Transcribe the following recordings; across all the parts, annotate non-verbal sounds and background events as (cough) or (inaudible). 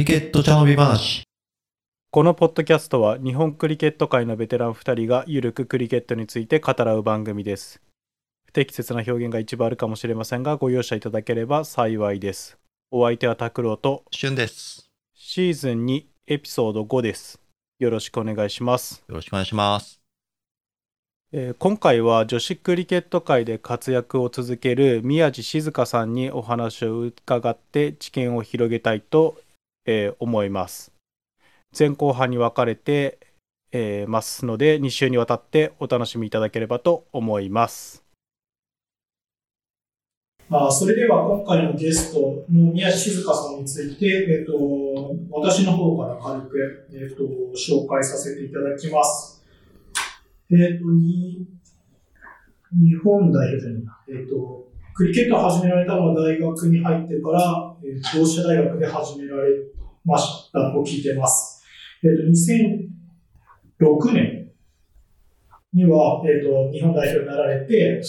リケット茶飲み話。このポッドキャストは日本クリケット界のベテラン2人がゆるくクリケットについて語らう番組です。不適切な表現が一部あるかもしれませんがご容赦いただければ幸いです。お相手は拓郎と旬です。シーズン2エピソード5です。よろしくお願いします。よろしくお願いします。えー今回は女子クリケット界で活躍を続ける宮地静香さんにお話を伺って知見を広げたいと、えー思います。前後半に分かれて、えーますので2週にわたってお楽しみいただければと思います。まあ、それでは今回のゲストの宮地静香さんについて、えっと、私の方から軽く、えっと、紹介させていただきます。えっと、に日本代表じゃないな、えっと、クリケットを始められたのは大学に入ってから、えー同志社大学で始められましたと聞いてます。えっと、2006年には、えっと、日本代表になられて、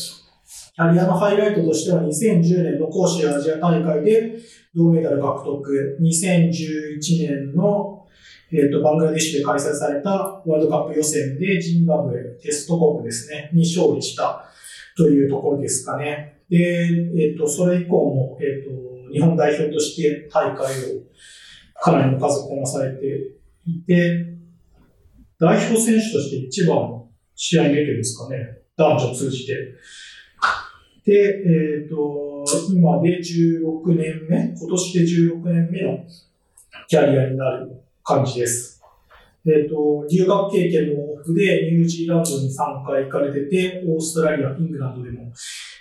キャリアのハイライトとしては2010年の甲子アジア大会で銅メダル獲得、2011年の、えー、とバングラデシュで開催されたワールドカップ予選でジンバブエ、テスト国ですね、に勝利したというところですかね。で、えっ、と、それ以降も、えっ、と、日本代表として大会をかなりの数こなされていて、代表選手として一番の試合経験ですかね、男女通じて。で、えっ、と、今で16年目、今年で16年目のキャリアになる感じです。えっ、と、留学経験も豊富で、ニュージーランドに3回行かれてて、オーストラリア、イングランドでも、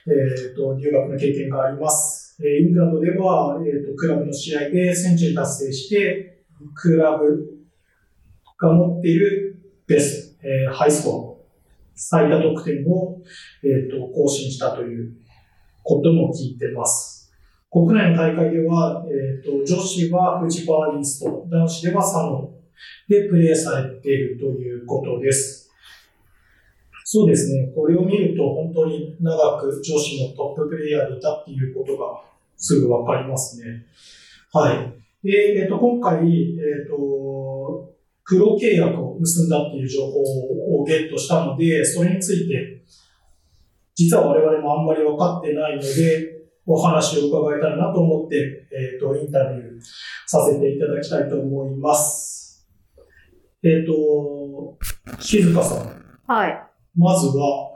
えっ、と、留学の経験があります。えーイングランドでは、えっ、と、クラブの試合でセンチュリー達成して、クラブが持っているベスト、えーハイスコア、最多得点を、えっ、と、更新したということも聞いてます。国内の大会では、えっ、と、女子はフジバーイースト、男子では佐野でプレーされているということです。そうですね。これを見ると本当に長く女子のトッププレイヤーでいたっていうことがすぐわかりますね。はい。で、えっ、と、今回、えっ、と、プロ契約を結んだっていう情報をゲットしたので、それについて、実は我々もあんまり分かってないので、お話を伺えたらなと思って、えっ、と、インタビューさせていただきたいと思います。えっ、と、静香さん、はい。まずは、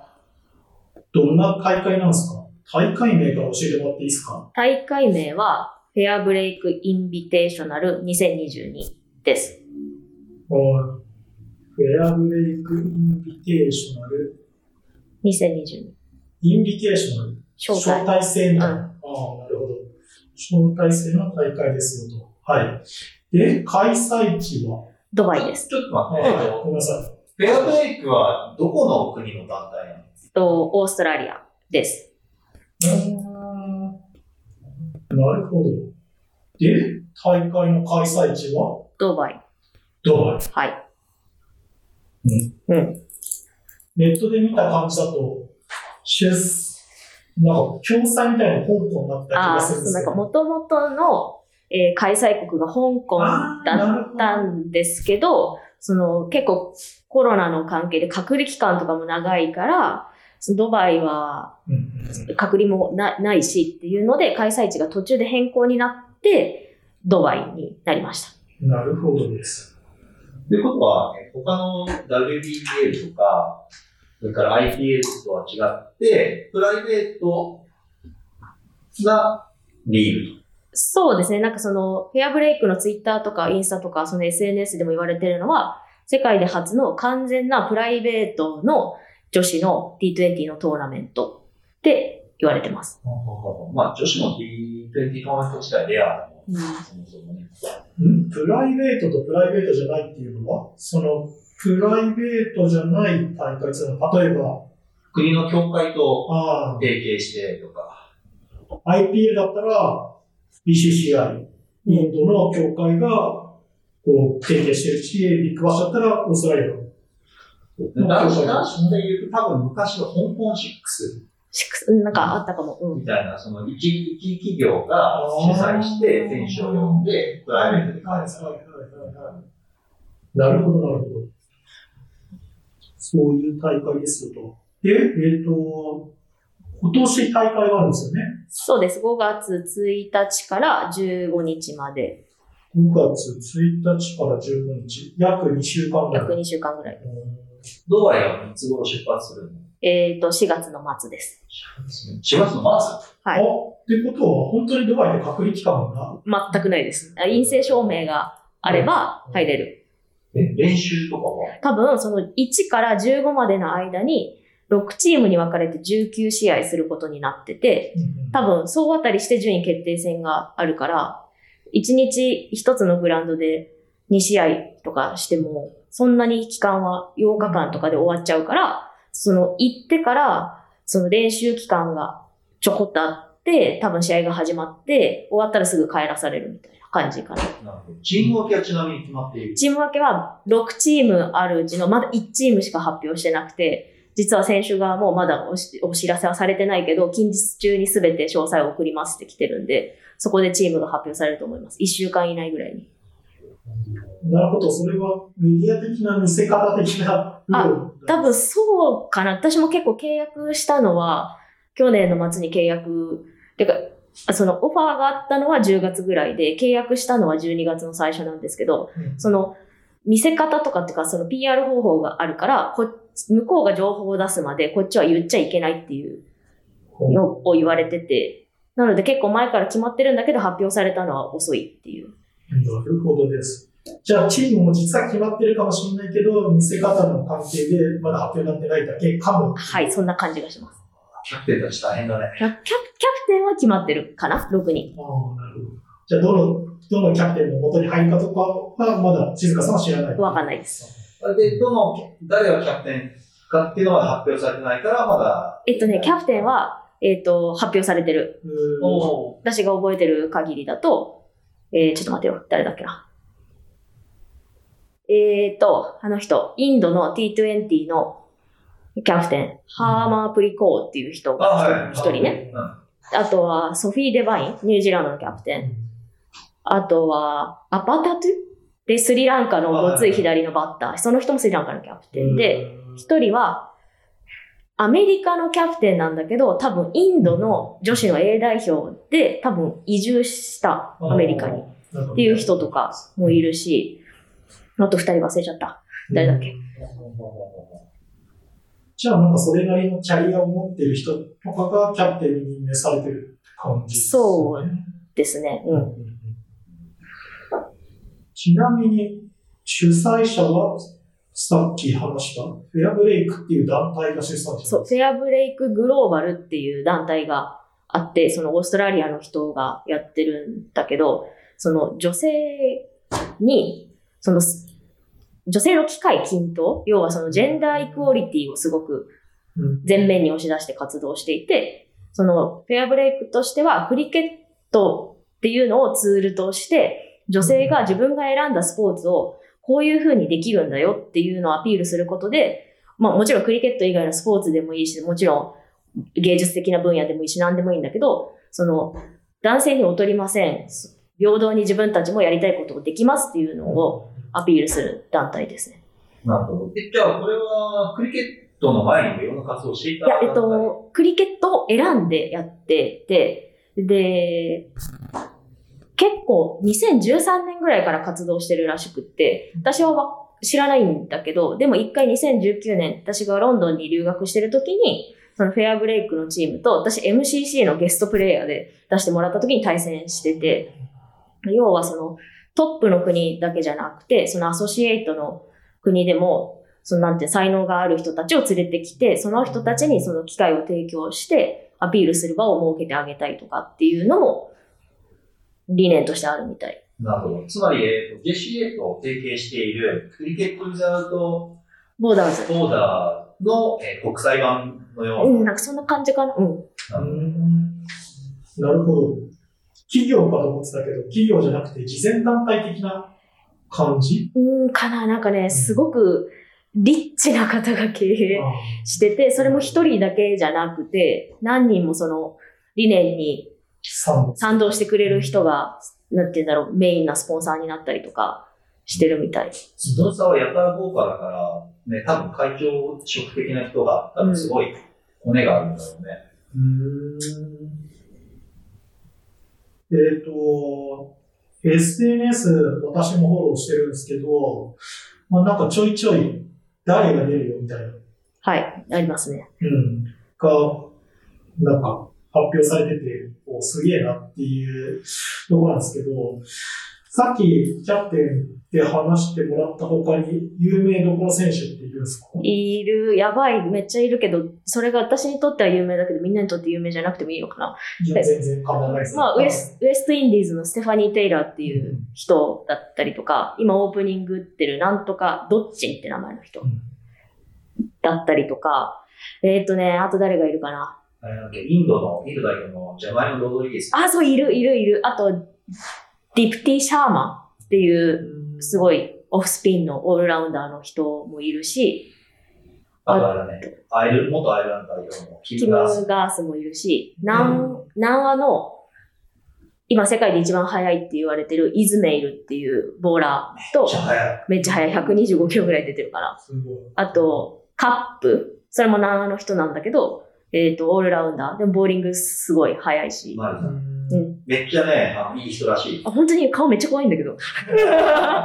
どんな大会なんですか？大会名から教えてもらっていいですか？大会名は、フェアブレイクインビテーショナル2022です。はいフェアブレイクインビテーショナル、2022。インビテーショナル、招待。待制の、うんああ、なるほど。招待制の大会ですよと。はい。で、開催地は、ドバイです。ちょっと待って、えっとごめんなさい。フェアブレイクはどこの国の団体なのと、オーストラリアです。なるほど。で、大会の開催地は？ドバイ。ドバイ。はい。ネットで見た感じだと、出なんか、共催みたいな香港だった気がああ、するんですけど。なんか元々の、えー開催国が香港だったんですけど、その結構コロナの関係で隔離期間とかも長いから、ドバイは隔離もなないしっていうので、開催地が途中で変更になって、ドバイになりました。なるほどです。ということは、ね、他の WBL とか、それから IPL とは違って、プライベートなリーグそうですね。なんかその、フェアブレイクのツイッターとかインスタとか、その SNS でも言われてるのは、世界で初の完全なプライベートの女子の T20 のトーナメントって言われてます。と。まあ、女子の T20 トーナメント自体レアうんそもそもね。ん？プライベートとプライベートじゃないっていうのは、その、プライベートじゃない大会っていうのは、例えば、国の協会とあ提携してとか、あ、IPL だったら、BCCI、インドの協会が、こう、提携してるし、ビッグバッシュだったら、オーストラリアの。男子男子で言うと多分昔の香港シックスしくなんかあったかも。うんみ。たいな、その一、一企業が主催して選手を呼んで、プライベートで開催する。なるほど、なるほど。そういう大会ですよと。で、えっ、と、今年大会があるんですよね？そうです。5月1日から15日まで、5月1日から15日、約2週間ぐらい。約2週間ぐらい。ドバイはいつ頃出発するの？えっ、と、4月の末です。?4 月の末？はい。あってことは、本当にドバイで隔離期間が？全くないです。陰性証明があれば入れる。え、練習とかは？多分、その1から15までの間に、6チームに分かれて19試合することになってて、多分、総当たりして順位決定戦があるから、1日1つのグラウンドで2試合とかしても、そんなに期間は8日間とかで終わっちゃうから、その行ってから、その練習期間がちょこっとあって、多分試合が始まって、終わったらすぐ帰らされるみたいな感じかな。な。チーム分けはちなみに決まっている？チーム分けは6チームあるうちのまだ1チームしか発表してなくて、実は選手側もまだお知らせはされてないけど、近日中に全て詳細を送りますって来てるんで、そこでチームが発表されると思います。1週間以内ぐらいに。なるほど、それはメディア的な見せ方的な部分多分そうかな。私も結構契約したのは、去年の末に契約、てか、あそのオファーがあったのは10月ぐらいで、契約したのは12月の最初なんですけど、うんその見せ方とかっていうか、その PR 方法があるから、こ向こうが情報を出すまでこっちは言っちゃいけないっていうのを言われてて、なので結構前から決まってるんだけど発表されたのは遅いっていう。なるほどです。じゃあ、チームも実は決まってるかもしれないけど、見せ方の関係でまだ発表になってないだけかも。はい、そんな感じがします。キャプテンたち大変だね。キャキャキャプテンは決まってるかな ?6 人。ああ、なるほど。じゃあ、どの、どのキャプテンの元に入るかとかは、まだ静香さんは知らない。わかんないです。で、どの、誰がキャプテンかっていうのは発表されてないから、まだ。えっとね、キャプテンは、えっと、発表されてる。私が覚えてる限りだと、えー、ちょっと待ってよ。誰だっけな？えーと、あの人、インドの T20 のキャプテン、ハーマープリコーっていう人あ、がはい。一人ね。うん。あとは、ソフィー・デバイン、ニュージーランドのキャプテン。あとは、アパタトゥ？で、スリランカのごつい左のバッター。その人もスリランカのキャプテンで、、一人は、アメリカのキャプテンなんだけど、多分インドの女子の A 代表で、多分移住したアメリカにっっていう人とかもいるし、あと二人忘れちゃった。誰だっけ？じゃあ、なんかそれなりのキャリアを持ってる人とかがキャプテンに任命されてる感じですね。そうですね。うん。ちなみに、主催者は、さっき話した、フェアブレイクっていう団体が主催者そう、フェアブレイクグローバルっていう団体があって、そのオーストラリアの人がやってるんだけど、その女性に、その、女性の機会均等、要はそのジェンダーイクオリティをすごくうん前面に押し出して活動していて、そのフェアブレイクとしてはクリケットっていうのをツールとして、女性が自分が選んだスポーツをこういう風にできるんだよっていうのをアピールすることで、まあもちろんクリケット以外のスポーツでもいいし、もちろん芸術的な分野でもいいし何でもいいんだけど、その男性に劣りません。平等に自分たちもやりたいことをできますっていうのをアピールする団体ですね。なるほど。え、じゃあ、これは、クリケットの前にもいろんな活動をしていたいや、えっと、クリケットを選んでやってて、で、結構2013年ぐらいから活動してるらしくって、私はわ知らないんだけど、でも一回2019年、私がロンドンに留学してる時に、そのフェアブレイクのチームと、私 MCC のゲストプレイヤーで出してもらった時に対戦してて、要はそのトップの国だけじゃなくて、そのアソシエイトの国でも、そのなんて才能がある人たちを連れてきて、その人たちにその機会を提供して、アピールする場を設けてあげたいとかっていうのも、理念としてあるみたい。なるほど。つまり、えっ、と、JCA と提携しているクリケット・ウィザード・ボーダーズ。ボーダーの、えー国際版のよう、うんなんかそんな感じかな。うんなるほど。企業かと思ってたけど、企業じゃなくて、慈善団体的な感じ？うん、かな。なんかね、すごくリッチな方が経営してて、それも一人だけじゃなくて、何人もその理念に賛賛同してくれる人が、なんて言うんだろう、メインなスポンサーになったりとかしてるみたい。スポンサーはやたら豪華だから、ね、多分会長職的な人が、多分すごい骨があるんだろうね。うーんえっ、と、SNS 私もフォローしてるんですけど、まあ、なんかちょいちょい誰が出るよみたいな、はい、ありますね。うん、が、なんか発表されてて、おすげえなっていうところなんですけど、さっきキャプテンで話してもらった他に有名どころ選手っているんですか？いる、やばい、めっちゃいるけど、それが私にとっては有名だけど、みんなにとって有名じゃなくてもいいのかな。いや、全然構わないです。まあ、ウエスウエストインディーズのステファニー・テイラーっていう人だったりとか、今オープニング打ってるなんとか、ドッチンって名前の人うんだったりとか、えっ、とね、あと誰がいるかな？あれなんだっけ、インドの、インド代表のジャマイモ・ロドリゲス。あ、そう、いる、いる、いる。あと、ディプティ・シャーマンっていう、すごいオフスピンのオールラウンダーの人もいるし、あとあれだね、アイル、元アイルランド代表のキキム・ム・ガース。ガースもいるし、南、南アの、今世界で一番速いって言われてるイズメイルっていうボーラーとめっちゃ、速い。めっちゃ速い、125キロぐらい出てるから。あと、カップ、それも南アの人なんだけど、えっ、と、オールラウンダー。でもボーリングすごい速いし。マリさんうん。めっちゃね、あのいい人らしい。あ、本当に顔めっちゃ怖いんだけど。(laughs) あ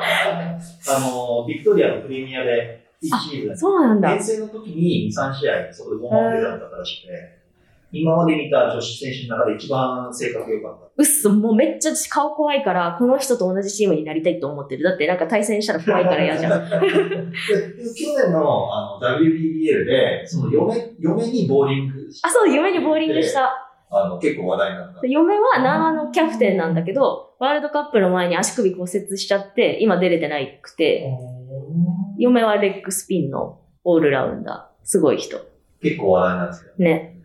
の、ビクトリアのプレミアで1シーズン、そうなんだ遠。征の時に2、3試合、そこで5万プレーだったらしくて、今まで見た女子選手の中で一番性格良かった。うっそ、もうめっちゃ顔怖いから、この人と同じチームになりたいと思ってる。だってなんか対戦したら怖いから嫌じゃん。で去年のあの WBBL で、その嫁嫁にボーリングしあ、そう、夢にボーリングした。あの結構話題になった。嫁は南アのキャプテンなんだけど、ワールドカップの前に足首骨折しちゃって、今出れてないくて、嫁はレッグスピンのオールラウンダー。すごい人。結構話題なんですけね。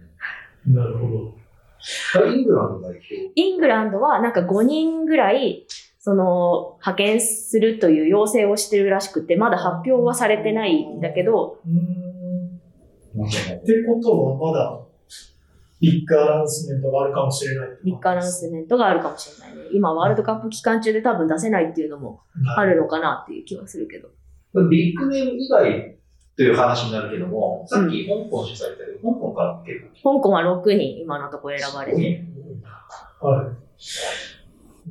なるほど。ど。イングランド代表。イングランドはなんか5人ぐらい、その、派遣するという要請をしてるらしくて、まだ発表はされてないんだけど、うーんってことはまだビッグアナウンスメントがあるかもしれないビッグアナウンスメントがあるかもしれないね。今、ワールドカップ期間中で多分出せないっていうのもあるのかなっていう気はするけど。ビッグネーム以外という話になるけども、さっき香港主催されてる、香港から結構香港は6人今のところ選ばれて、は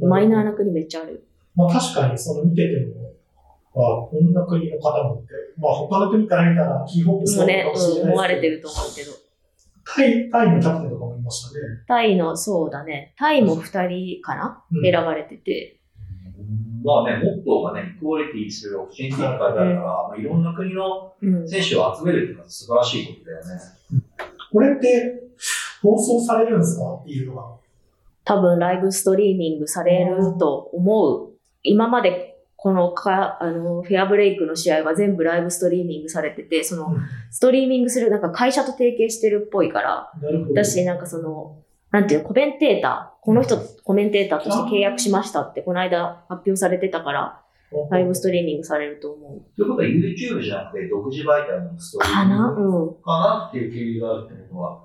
い。マイナーな国めっちゃある。まあ確かにその見てても、あこんな国の方もって、まあ他の国から見たらキーホップそうかもしれないですけど、うん思われてると思うけど。タイ、タイのキャプテンとかもいましたね。タイの、そうだね。タイも2人かな、うん選ばれてて。まあね、モットーがね、イクオリティするオプチュニティって書いてあるから、まあ、いろんな国のうん。選手を集めるっていうのは素晴らしいことだよね。これって放送されるんですか？っていうのが。多分ライブストリーミングされると思う。今までこのか、あの、フェアブレイクの試合は全部ライブストリーミングされてて、その、ストリーミングするなんか会社と提携してるっぽいから、なるほど。だし、なんかその、なんていうの、コメンテーター、この人コメンテーターとして契約しましたって、この間発表されてたから、ライブストリーミングされると思う。ということは YouTube じゃなくて独自媒体のストーリーかな？うん。かなっていう経緯があるってことは。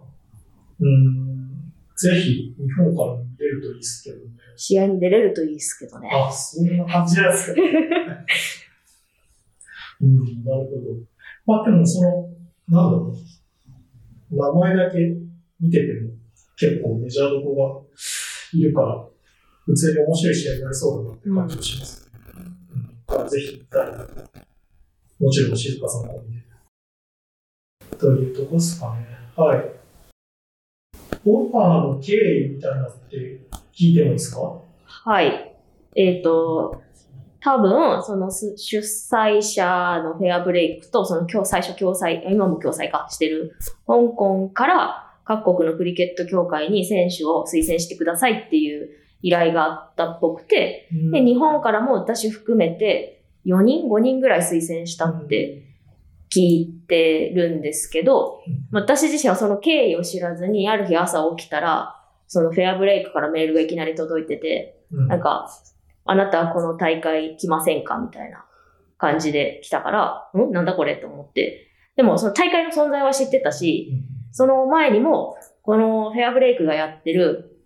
うん。ぜひ日本からも見れるといいですけどね。試合に出れるといいですけどね。あ、そんな感じなんですか。(laughs) うん、なるほど。まあでもその、なんだろう。名前だけ見てても結構メジャーどこがいるから、普通に面白い試合になりそうだなって感じがしますね。うん。だからぜひ見たいなと。もちろん静香さんも見てというとこですかね。はい。オファーの経緯みたいなのって聞いてもいいですか？はい。えっ、と、多分、そのす主催者のフェアブレイクと、その今日最初共催、今も共催かしてる、香港から各国のクリケット協会に選手を推薦してくださいっていう依頼があったっぽくて、で、日本からも私含めて4人、5人ぐらい推薦したって聞いてるんですけど、まあ私自身はその経緯を知らずに、ある日朝起きたら、そのフェアブレイクからメールがいきなり届いてて、うんなんか、あなたはこの大会来ませんかみたいな。感じで来たから、んなんだこれと思って。でも、その大会の存在は知ってたし、その前にも、このフェアブレイクがやってる、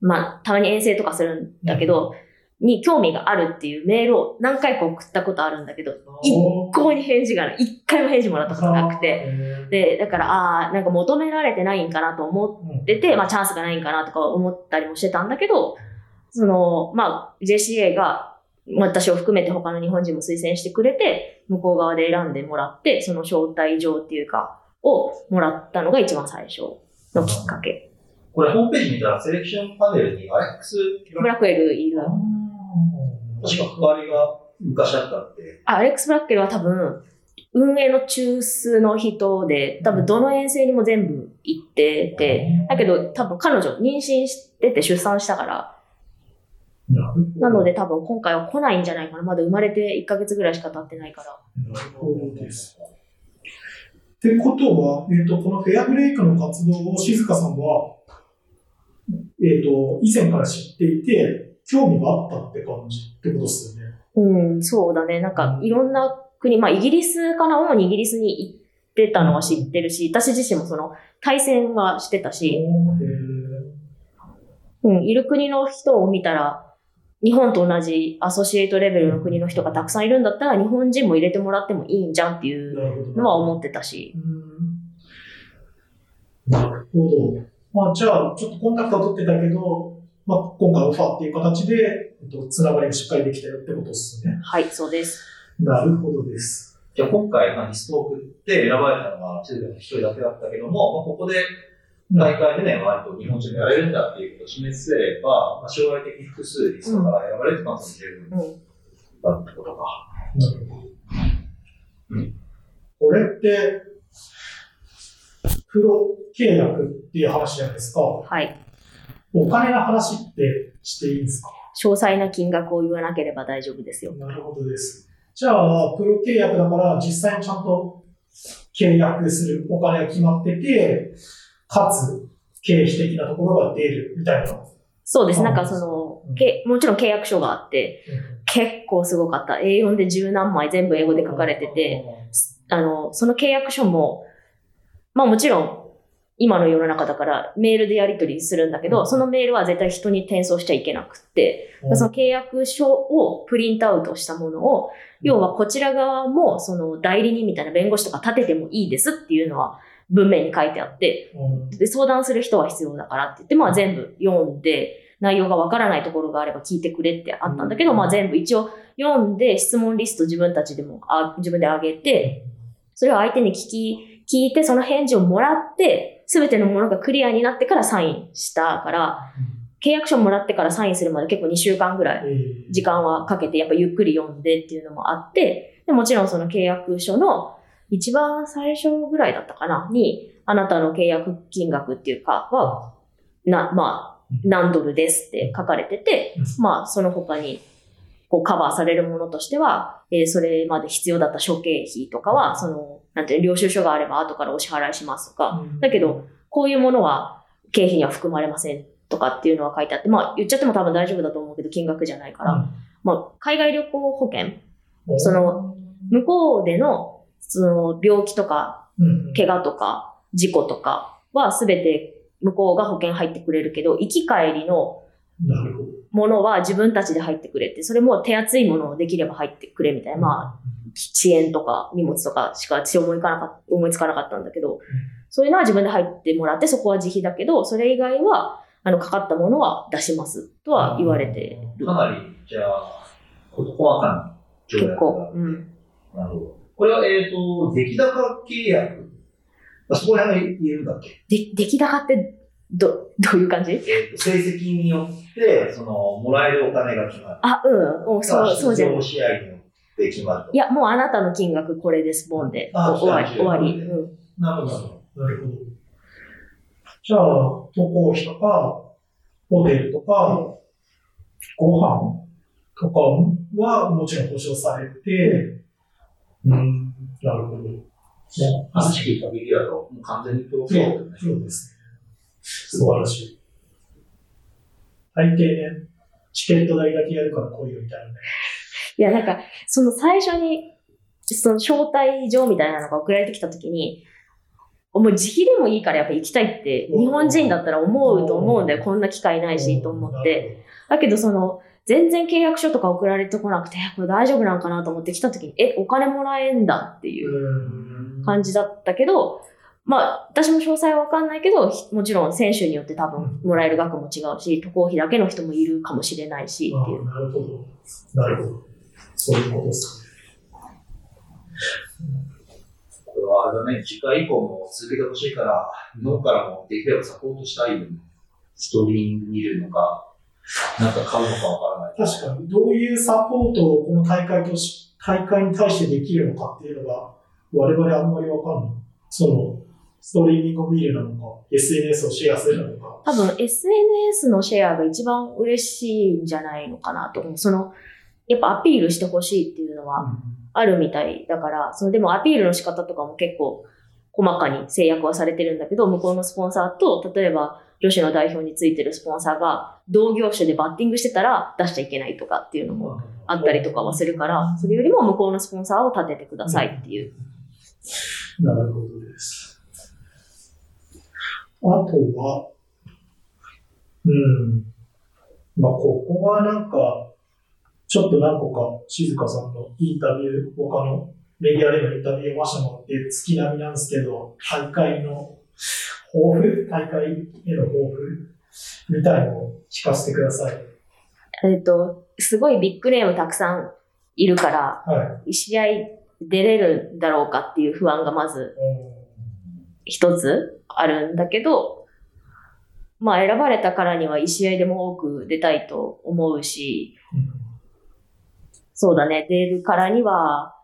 まあ、たまに遠征とかするんだけど、に興味があるっていうメールを何回か送ったことあるんだけど、一向に返事がない。一回も返事もらったことなくて。で、だから、ああ、なんか求められてないんかなと思ってて、まあチャンスがないんかなとか思ったりもしてたんだけど、その、まあ JCA が私を含めて他の日本人も推薦してくれて、向こう側で選んでもらって、その招待状っていうか、をもらったのが一番最初のきっかけ。これホームページ見たらセレクションパネルにアレックス、ブラックエルいる。確か関わりが昔あったって。あアレックス・ブラックエルは多分、運営の中枢の人で、多分どの遠征にも全部行ってて、だけど多分彼女妊娠してて出産したから、なので多分今回は来ないんじゃないかな。まだ生まれて1ヶ月ぐらいしか経ってないから。なるほどです。ってことは、えっ、と、このフェアブレイクの活動を静香さんは、えっ、と、以前から知っていて、興味があったって感じ？ってことですよね。うん、そうだね。なんかいろんな国、まあイギリスかな、主にイギリスに行ってたのは知ってるし、私自身もその対戦はしてたし、へうん、いる国の人を見たら、日本と同じアソシエイトレベルの国の人がたくさんいるんだったら、日本人も入れてもらってもいいんじゃんっていーう。のは思ってたし。うんなるほど。まあ、じゃあ、ちょっとコンタクトは取ってたけど、まあ、今回オファーっていう形で、えっと、つながりがしっかりできたよってことですね。はい、そうです。なるほどです。じゃあ今回、まあ、リストを送って選ばれたのはチルの一人だけだったけども、まあ、ここで大会でね、割と日本人がやれるんだっていうことを示せれば、まあ、将来的に複数リストから選ばれる可能性も十分うん。だってことか。なるほど。これって、プロ契約っていう話じゃないですか。はい。お金の話ってしていいんですか？詳細な金額を言わなければ大丈夫ですよ。なるほどです。じゃあ、プロ契約だから実際にちゃんと契約するお金が決まってて、かつ経費的なところが出るみたいな。そうです。あなんかそのうん、けもちろん契約書があって、結構すごかった。A4 で十何枚全部英語で書かれてて、あの、その契約書も、まあもちろん、今の世の中だからメールでやり取りするんだけど、うん。そのメールは絶対人に転送しちゃいけなくって、うん。その契約書をプリントアウトしたものを、要はこちら側もその代理人みたいな弁護士とか立ててもいいですっていうのは文面に書いてあって、うん。で相談する人は必要だからって言って、まあ全部読んで、内容がわからないところがあれば聞いてくれってあったんだけど、うん。まあ全部一応読んで質問リスト自分たちでもあ自分で上げて、それを相手に聞き、聞いてその返事をもらって、すべてのものがクリアになってからサインしたから、契約書もらってからサインするまで結構2週間ぐらいえー時間はかけてやっぱゆっくり読んでっていうのもあって、でもちろんその契約書の一番最初ぐらいだったかなに、あなたの契約金額っていうかは、な、まあ、何ドルですって書かれてて、まあその他にこうカバーされるものとしては、えーそれまで必要だった諸経費とかは、その、なんて領収書があれば後からお支払いしますとか、だけど、こういうものは経費には含まれませんとかっていうのは書いてあって、まあ言っちゃっても多分大丈夫だと思うけど、金額じゃないから、まあ海外旅行保険、うんその、向こうでの、その病気とか、うん。怪我とか、事故とかはすべて向こうが保険入ってくれるけど、行き帰りの。ものは自分たちで入ってくれって、それも手厚いものをできれば入ってくれみたいな、まあ、遅延とか荷物とかしか私思いかなかっ思いつかなかったんだけど、そういうのは自分で入ってもらって、そこは自費だけど、それ以外は、あの、かかったものは出しますとは言われてる。かなり、じゃあ、事細かな条約が結構。うん。なるほど。これは、えっ、と、出来高契約。あそこら辺が言えるんだっけ？で、出来高って、ど、(laughs) どういう感じ？えーと成績によって、その、もらえるお金が決まる。あ、うん。おそう、そうじゃない。試合によって決まると。いや、もうあなたの金額これです、ボンで。終わり、終わり。そううん。なるほど。なるほど。じゃあ、渡航費とか、ホテルとか、ご飯とかはもちろん保証されて、うん、なるほど。ね話聞いた限りだと、もう完全にプロフェッショナル、プロですね。素晴らしい。大抵ね、チケット代だけやるから来いよみたいなね。いや、なんか、その最初にその招待状みたいなのが送られてきたときに、もう自費でもいいからやっぱ行きたいって、日本人だったら思うと思うんだよ。こんな機会ないし、と思って。だけどその、全然契約書とか送られてこなくて、これ大丈夫なんかなと思って来たときに、え、お金もらえんだっていううん感じだったけど、まあ、私も詳細はわかんないけど、ひもちろん選手によって多分もらえる額も違うし、渡航費だけの人もいるかもしれないしっていう。あなるほど。なるほど。そういうことですこれはあれだね、次回以降も続けてほしいから、日本からもできればサポートしたいよね。ストリーミング見るのか、なんか買うのかわからない。確かに、どういうサポートをこの大会とし、大会に対してできるのかっていうのが、我々あんまりわかんない。その、ストリーミングを見るなのか、SNS をシェアするなのか。多分 SNS のシェアが一番嬉しいんじゃないのかなと思う。その、やっぱアピールしてほしいっていうのはあるみたいだから、そのでもアピールの仕方とかも結構細かに制約はされてるんだけど、向こうのスポンサーと、例えば女子の代表についてるスポンサーが同業種でバッティングしてたら出しちゃいけないとかっていうのもあったりとかはするから、それよりも向こうのスポンサーを立ててくださいっていう。なるほどです。あとは、うん。まあ、ここはなんか、ちょっと何個か静香さんのインタビュー、他のメディアでのインタビュー読ませてもらって、月並みなんですけど、大会の抱負？大会への抱負みたいのを聞かせてください。えっと、すごいビッグネームたくさんいるから、はい。試合出れるんだろうかっていう不安がまず一つあるんだけど、まあ選ばれたからには一試合でも多く出たいと思うし、そうだね、出るからには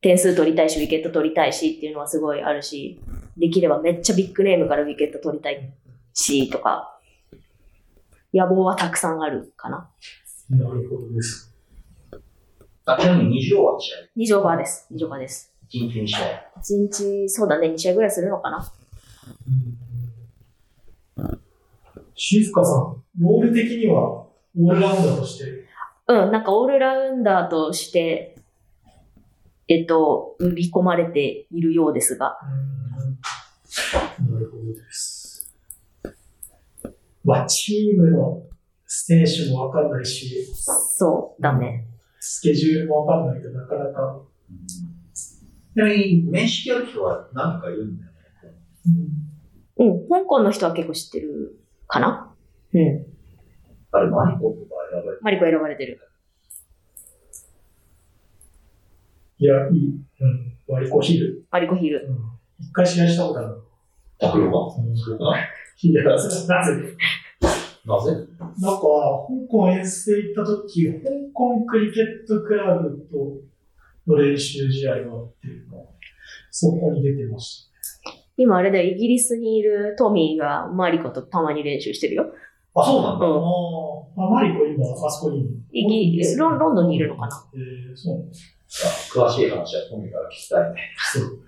点数取りたいし、ウィケット取りたいしっていうのはすごいあるし、できればめっちゃビッグネームからウィケット取りたいし、とか、野望はたくさんあるかな。なるほどです。あちなみに20オーバーの試合、2オーバーです。2オーバーです。1日に試合。1日、そうだね、2試合ぐらいするのかな。静香さん、ロール的にはオールラウンダーとして、うん、なんかオールラウンダーとして、えっと、売り込まれているようですが、なるほどです。まあ、チームの選手もわかんないし、そうだね。スケジュールもわかんないとなかなか。ちなみに、面識ある人は何かいるんだよね。うん、香港の人は結構知ってるかな？うん。あれ、マリコとか選ばれてマリコ選ばれてる。いや、いい。うん。割りコヒル。マリコヒル。うん。一回試合したことある。た黒が？うんそうかいや、なぜ？なぜ？なんか、香港遠征行った時、香港クリケットクラブとの練習試合があって、そこに出てまし今あれだよ、イギリスにいるトミーがマリコとたまに練習してるよ。あ、そうなんた。だ。うんああ、マリコ今、あそこにいる。イギロンロンドンにいるのかな？えー、そうなんです詳しい話はトミーから聞きたいね。そう。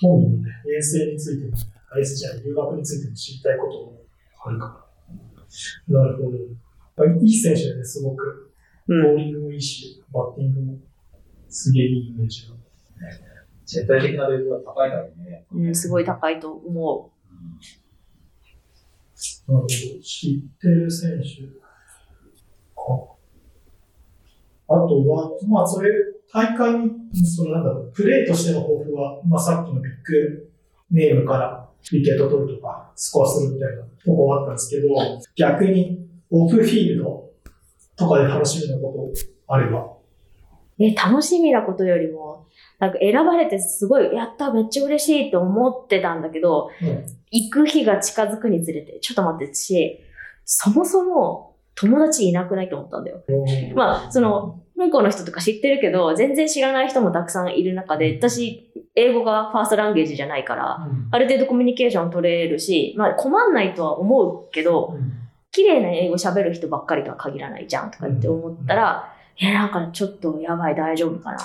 トミーのね、遠征についても、あれじゃ留学についても知りたいこともあるから。なるほど。あいい選手だね、すごく。うん。ボーリングもいいし、バッティングもすげえいいイメージだ。絶対的なレベルが高いだろうね。うん、すごい高いと思なるほど。知ってる選手か。あとは、まあ、それ、大会に、そのなんだろう、プレーとしての抱負は、まあ、さっきのビッグネームからウィケット取るとか、スコアするみたいなとこはあったんですけど、逆に、オフフィールドとかで楽しみなことあれば。う。ね、楽しみなことよりも、なんか選ばれてすごい、やった、めっちゃ嬉しいと思ってたんだけど、うん。行く日が近づくにつれて、ちょっと待って、私、そもそも友達いなくないと思ったんだよ。まあ、その、香港の人とか知ってるけど、全然知らない人もたくさんいる中で、私、英語がファーストランゲージじゃないから、うんある程度コミュニケーション取れるし、まあ困んないとは思うけど、うん綺麗な英語喋る人ばっかりとは限らないじゃんとかって思ったら、え、なんかちょっとやばい、大丈夫かな。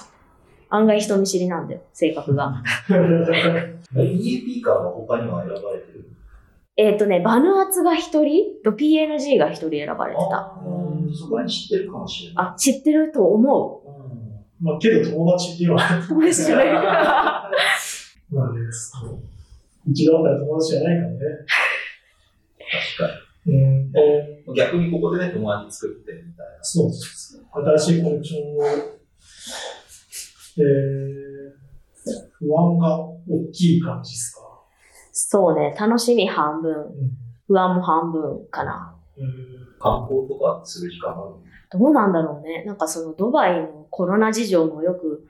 案外人見知りなんだよ、性格が。EAP から他には選ばれてる？えっ、とね、バヌアツが一人、と PNG が一人選ばれてた。そこら辺知ってるかもしれない。あ、知ってると思う。うんまあ、けど友達っていうのは、友達じゃない。(laughs) まあね、一度会ったら友達じゃないからね。確かうん。逆にここでね、友達作ってみたいな。そうです。新しいコレクションを、えー、不安が大きい感じですか？そうね、楽しみ半分、うん不安も半分かな。うん観光とかする時間あるどうなんだろうね。なんかそのドバイのコロナ事情もよく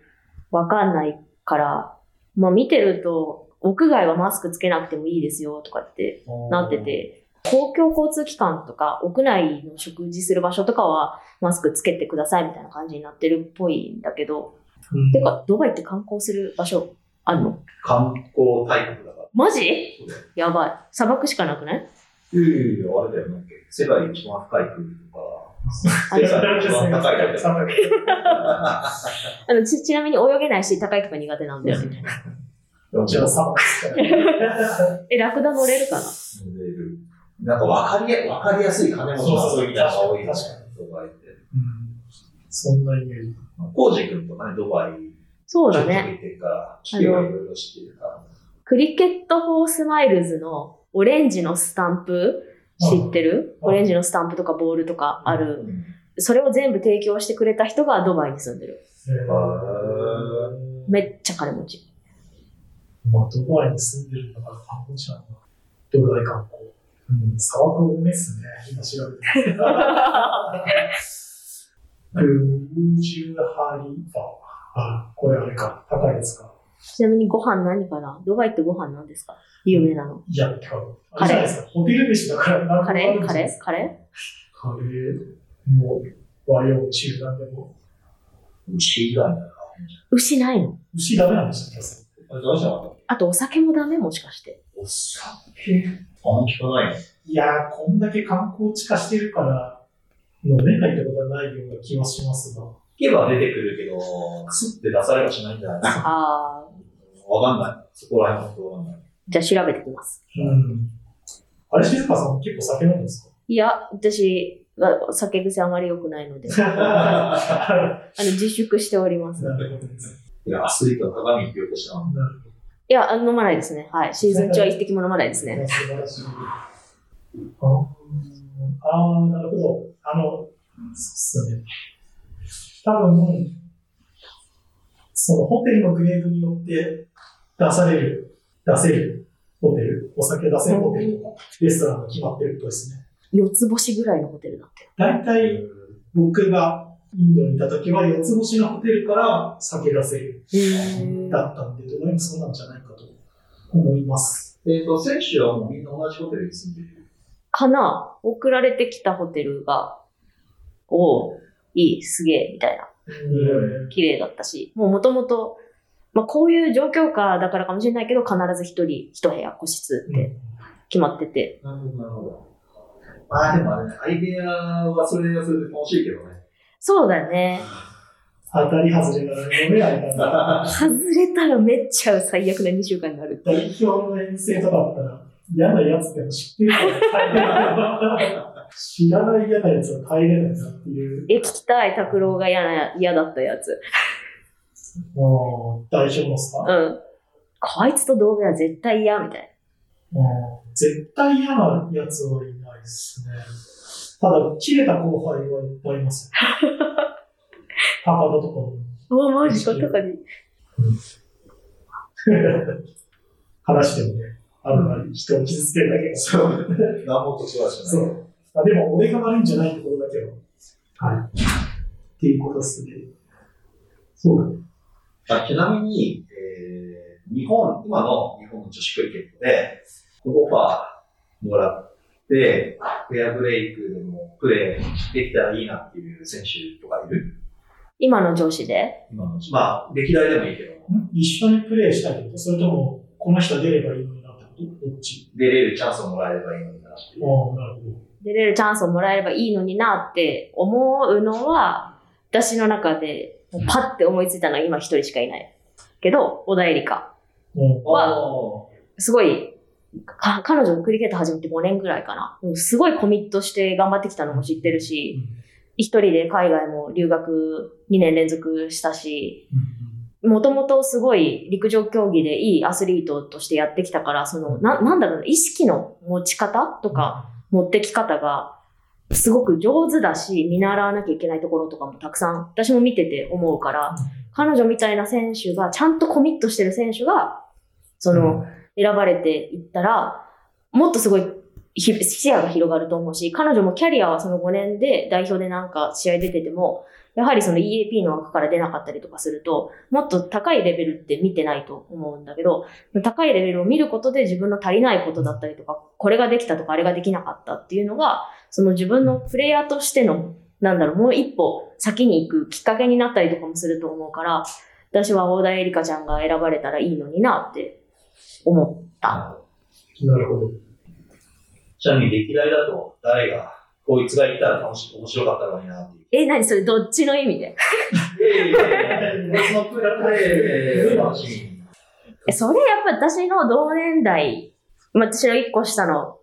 わかんないから、まあ見てると、屋外はマスクつけなくてもいいですよとかってなって。て、公共交通機関とか屋内の食事する場所とかはマスクつけてくださいみたいな感じになってるっぽいんだけど、うん。てか、ドバイって観光する場所あるの？観光大国だから。マジ？やばい。砂漠しかなくない？いやいやいや、あれだよ、なんか世界一番深い国とか、あ世界一番高いとこあのちちなみに泳げないし、高いとこ苦手なんだよね。(laughs) じゃあ、サマですから。え、ラクダ乗れるかな？なんか分かりや、分かりやすい金持ちの遊びみたいなのが多い確かドバイって。うんそんなイメージ。コージ君とかね、ドバイ、そうだね。ちょっと行ってるから、聞けばいろいろ知ってるから。 Cricket for Smiles のオレンジのスタンプ知ってる？うんオレンジのスタンプとかボールとかある。それを全部提供してくれた人がドバイに住んでる。えーめっちゃ金持ち。まあ、ドバイに住んでるんだから観光地なんだ。ドバイ観光。うん、砂漠多めっすね。今調べて。ブージュハリファ。あ、これあれか。高いやつか？ちなみにご飯何かな？ドバイってご飯何ですか？有名なの。いや、てか、あれじゃないですか。ホテル飯だから何カレーカレー？カレカレー？も和洋中なんでも。牛以外だな。ー牛ないの牛ダメなんでしたっけあれ、どうしたの？あとお酒もダメもしかして。お酒？あんま聞かないね。いやー、こんだけ観光地化してるから、飲めないってことはないような気はしますが。聞けば出てくるけど、クスって出されはしないんじゃない？かな。あー、わかんない。そこら辺はわかんない。じゃあ調べてきます。うん。あれ、静香さん結構酒飲むんですいや、私は酒癖あまり良くないので、か (laughs) あの自粛しております。なるほどです。いや、アスリートの鏡って言おうとし。なるほど。いや、あの飲まないですね。はい。シーズン中は一滴も飲まないですね。素晴らしい。あーあー、なるほど。あの、そうっすね。多分、そのホテルのグレードによって出される、出せるホテル、お酒出せるホテルとか、レストランが決まってるとですね。四つ星ぐらいのホテルだって。大体、僕がインドにいた時は四つ星のホテルから酒出せるだったんで、どこにもそうなんじゃないかと思います。えっ、と、選手はもうみんな同じホテルに住んでいる。かな送られてきたホテルが、おういい、すげえ、みたいな。うん綺麗だったし、もう元々、まあこういう状況下だからかもしれないけど、必ず一人一部屋個室って決まってて。なるほど、なるほど。まあでもあれね、アイデアはそれはそれで楽しいけどね。そうだね。当たり外れが飲めないから、外れたらめっちゃ最悪な2週間になる。代表の遠征とかだったら、嫌なやつでも知ってるから。知らない嫌なやつは帰れないなっていう、え、聞きたい、拓郎が嫌な、嫌だったやつ。もう代表のさ、うん。こいつと同部屋絶対嫌、みたいもう絶対嫌なやつはいないですね。ただ、切れた後輩はいっぱいいますよ。(laughs) 高田とかも。な。おマジか、とかに。話でもね、あんまり人を傷つけるだけがそう。何も得はしない。そう。あでも、俺が悪いんじゃないところだけは。はい。っていうことですね。そうだね。あちなみに、えー、日本、今の日本の女子クリケットで、オファーもらって、フェアブレイクでもプレーできたらいいなっていう選手とかいる？今の上司で？今の、まあ、歴代でもいいけど、ん一緒にプレイしたいってことそれとも、この人出ればいいのになってこと？どっち？出れるチャンスをもらえればいいのになっていう。ああ、なるほど。出れるチャンスをもらえればいいのになって思うのは、私の中で、パッて思いついたのは今一人しかいない。けど、小田絵里香。うんはすごい、か彼女がクリケット始めて5年ぐらいかな。すごいコミットして頑張ってきたのも知ってるし、一人で海外も留学2年連続したし、もともとすごい陸上競技でいいアスリートとしてやってきたから、その、な、なんだろうな、意識の持ち方とか、持ってき方が、すごく上手だし、見習わなきゃいけないところとかもたくさん、私も見てて思うから、彼女みたいな選手が、ちゃんとコミットしてる選手が、その、選ばれていったら、もっとすごい視野が広がると思うし、彼女もキャリアはその5年で代表でなんか試合出てても、やはりその EAP の枠から出なかったりとかすると、もっと高いレベルって見てないと思うんだけど、高いレベルを見ることで自分の足りないことだったりとか、これができたとかあれができなかったっていうのが、その自分のプレイヤーとしての、なんだろう、もう一歩先に行くきっかけになったりとかもすると思うから、私は大田絵里香ちゃんが選ばれたらいいのになって思った。なるほど。ちなみに歴代だと誰が、こいつがいたら楽し面白かったのになっていう。え、何それどっちの意味で？それやっぱ私の同年代、まあ私の一個下の、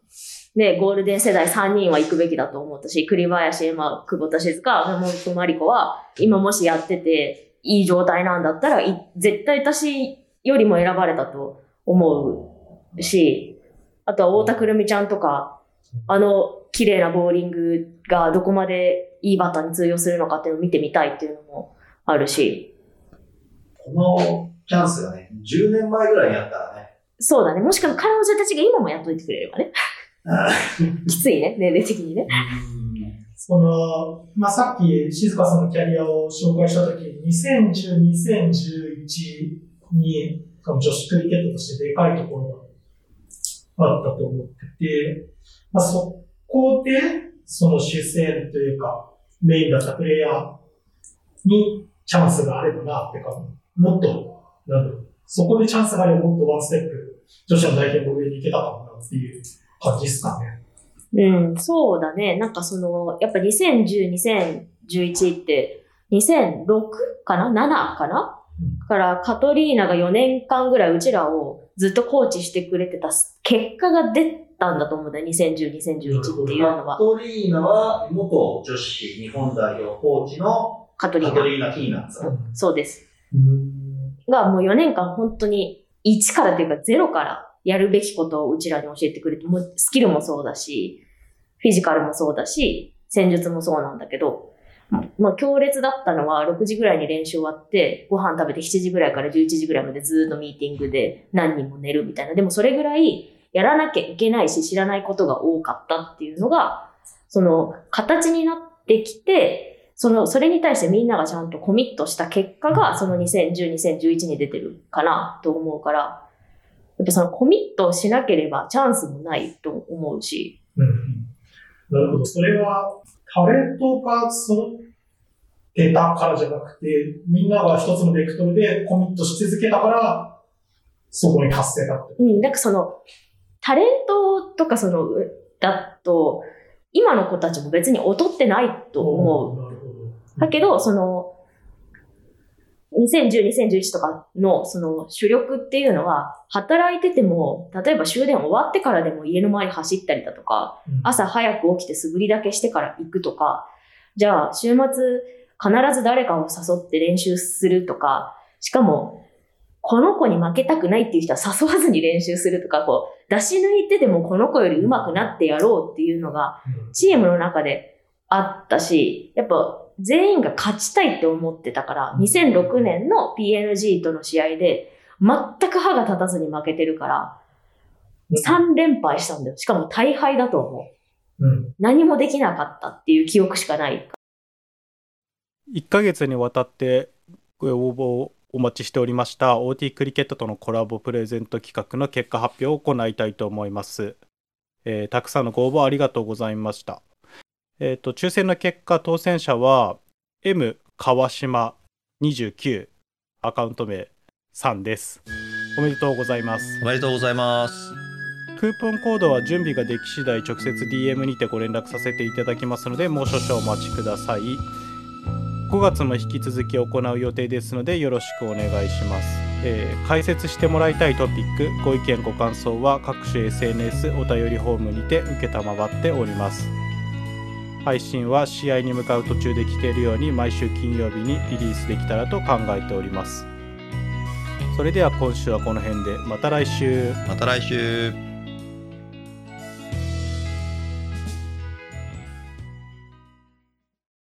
ね、ゴールデン世代3人は行くべきだと思ったし、栗林、今、久保田静香、山本真理子は、今もしやってて、いい状態なんだったら、い絶対私よりも選ばれたと思うし、あとは太田くるみちゃんとか、あの綺麗なボーリングがどこまでいいバッターに通用するのかっていうのを見てみたいっていうのもあるし、このチャンスがね、10年前ぐらいにあったらね、そうだね。もしくは彼女たちが今もやっといてくれればね。(laughs) きついね、年齢的にね。その、まあ、さっき静香さんのキャリアを紹介したときに、2010、2011に、その女子クリケットとしてでかいところがあったと思ってて、まあ、そこで、その主戦というか、メインだったプレイヤーにチャンスがあればなってか、もっと、なん、そこでチャンスがあればもっとワンステップ、女子の代表の上に行けたかもなっていう感じですかね。うん、そうだね。なんかその、やっぱ2010、2011って、2006かな ?7 かな？うんからカトリーナが4年間ぐらいうちらをずっとコーチしてくれてた結果が出たんだと思うんだよ。2010、2011っていうのは。カトリーナは元女子日本代表コーチのカトリーナ。カトリーナ・キーナンですよ。そうです。うんがもう4年間本当に1からというか0からやるべきことをうちらに教えてくれて、もうスキルもそうだし、フィジカルもそうだし、戦術もそうなんだけど、まあ強烈だったのは6時ぐらいに練習終わって、ご飯食べて7時ぐらいから11時ぐらいまでずっとミーティングで何人も寝るみたいな。でもそれぐらいやらなきゃいけないし知らないことが多かったっていうのが、その形になってきて、その、それに対してみんながちゃんとコミットした結果が、その2010、2011に出てるかなと思うから、やっぱそのコミットしなければチャンスもないと思うし、うんなるほど。それは、タレントが揃ってたからじゃなくて、みんなが一つのベクトルでコミットし続けたから、そこに達成だって。うん、なんかその、タレントとかその、うだと、今の子たちも別に劣ってないと思う。なるほど。だけど、その、2010、2011とかのその主力っていうのは、働いてても、例えば終電終わってからでも家の周り走ったりだとか、うん、朝早く起きて素振りだけしてから行くとか、じゃあ週末必ず誰かを誘って練習するとか、しかも、この子に負けたくないっていう人は誘わずに練習するとか、こう、出し抜いてでもこの子より上手くなってやろうっていうのが、うん。チームの中であったし、やっぱ全員が勝ちたいって思ってたから、2006年の PNG との試合で、全く歯が立たずに負けてるから、3連敗したんだよ。しかも大敗だと思う。うん。何もできなかったっていう記憶しかない。1ヶ月にわたってご応募をお待ちしておりました OT クリケットとのコラボプレゼント企画の結果発表を行いたいと思います。えーたくさんのご応募ありがとうございました。えっ、と、抽選の結果、当選者は M 川島29アカウント名さんです。おめでとうございます。おめでとうございます。クーポンコードは準備ができ次第直接 DM にてご連絡させていただきますのでもう少々お待ちください5月も引き続き行う予定ですのでよろしくお願いします、えー解説してもらいたいトピックご意見ご感想は各種 SNS お便りフォームにて承っております配信は試合に向かう途中で聞けるように毎週金曜日にリリースできたらと考えております。それでは今週はこの辺で。また来週。また来週。